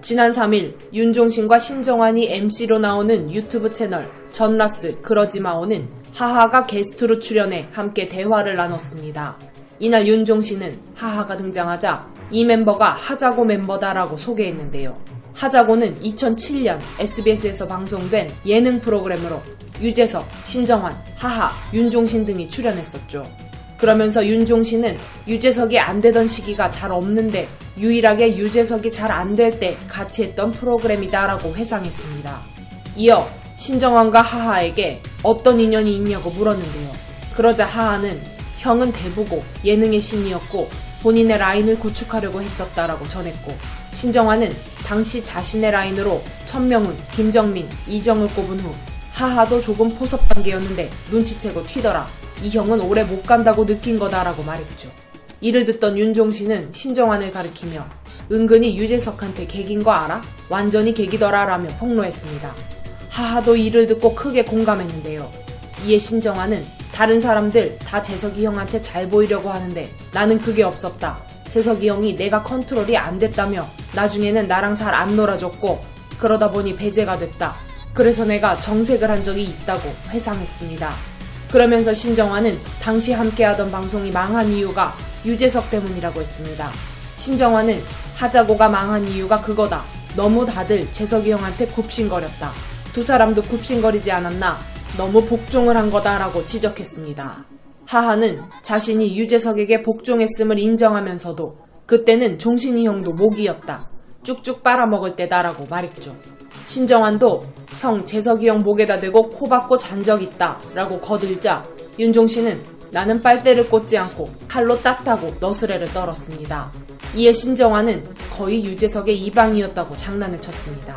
지난 3일 윤종신과 신정환이 MC로 나오는 유튜브 채널 전라스 그러지마오는 하하가 게스트로 출연해 함께 대화를 나눴습니다. 이날 윤종신은 하하가 등장하자 이 멤버가 하자고 멤버다라고 소개했는데요. 하자고는 2007년 SBS에서 방송된 예능 프로그램으로 유재석, 신정환, 하하, 윤종신 등이 출연했었죠. 그러면서 윤종신은 유재석이 안 되던 시기가 잘 없는데 유일하게 유재석이 잘 안 될 때 같이 했던 프로그램이다라고 회상했습니다. 이어 신정환과 하하에게 어떤 인연이 있냐고 물었는데요. 그러자 하하는 형은 대부고 예능의 신이었고 본인의 라인을 구축하려고 했었다라고 전했고 신정환은 당시 자신의 라인으로 천명훈, 김정민, 이정을 꼽은 후 하하도 조금 포섭 관계였는데 눈치채고 튀더라. 이 형은 오래 못 간다고 느낀 거다라고 말했죠. 이를 듣던 윤종신은 신정환을 가리키며 은근히 유재석한테 개긴 거 알아? 완전히 개기더라 라며 폭로했습니다. 하하도 이를 듣고 크게 공감했는데요. 이에 신정환은 다른 사람들 다 재석이 형한테 잘 보이려고 하는데 나는 그게 없었다. 재석이 형이 내가 컨트롤이 안 됐다며 나중에는 나랑 잘 안 놀아줬고 그러다 보니 배제가 됐다. 그래서 내가 정색을 한 적이 있다고 회상했습니다. 그러면서 신정환은 당시 함께하던 방송이 망한 이유가 유재석 때문이라고 했습니다. 신정환은 하자고가 망한 이유가 그거다. 너무 다들 재석이 형한테 굽신거렸다. 두 사람도 굽신거리지 않았나 너무 복종을 한 거다라고 지적했습니다. 하하는 자신이 유재석에게 복종했음을 인정하면서도 그때는 종신이 형도 목이었다. 쭉쭉 빨아먹을 때다라고 말했죠. 신정환도 형 재석이 형 목에다 대고 코 박고 잔 적 있다 라고 거들자 윤종신은 나는 빨대를 꽂지 않고 칼로 땄다고 너스레를 떨었습니다. 이에 신정환은 거의 유재석의 이방이었다고 장난을 쳤습니다.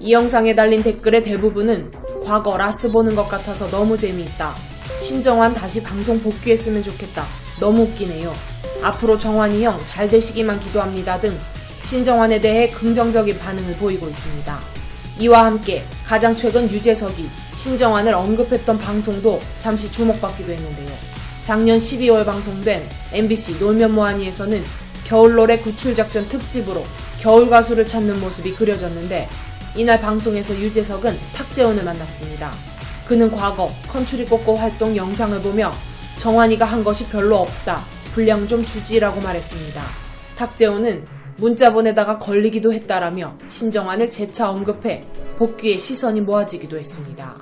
이 영상에 달린 댓글의 대부분은 과거 라스 보는 것 같아서 너무 재미있다. 신정환 다시 방송 복귀했으면 좋겠다. 너무 웃기네요. 앞으로 정환이 형 잘 되시기만 기도합니다 등 신정환에 대해 긍정적인 반응을 보이고 있습니다. 이와 함께 가장 최근 유재석이 신정환을 언급했던 방송도 잠시 주목받기도 했는데요. 작년 12월 방송된 MBC 놀면 뭐하니에서는 겨울 노래 구출 작전 특집으로 겨울 가수를 찾는 모습이 그려졌는데 이날 방송에서 유재석은 탁재훈을 만났습니다. 그는 과거 컨츄리 꼬꼬 활동 영상을 보며 정환이가 한 것이 별로 없다. 분량 좀 주지라고 말했습니다. 탁재훈은 문자 보내다가 걸리기도 했다라며 신정환을 재차 언급해 복귀의 시선이 모아지기도 했습니다.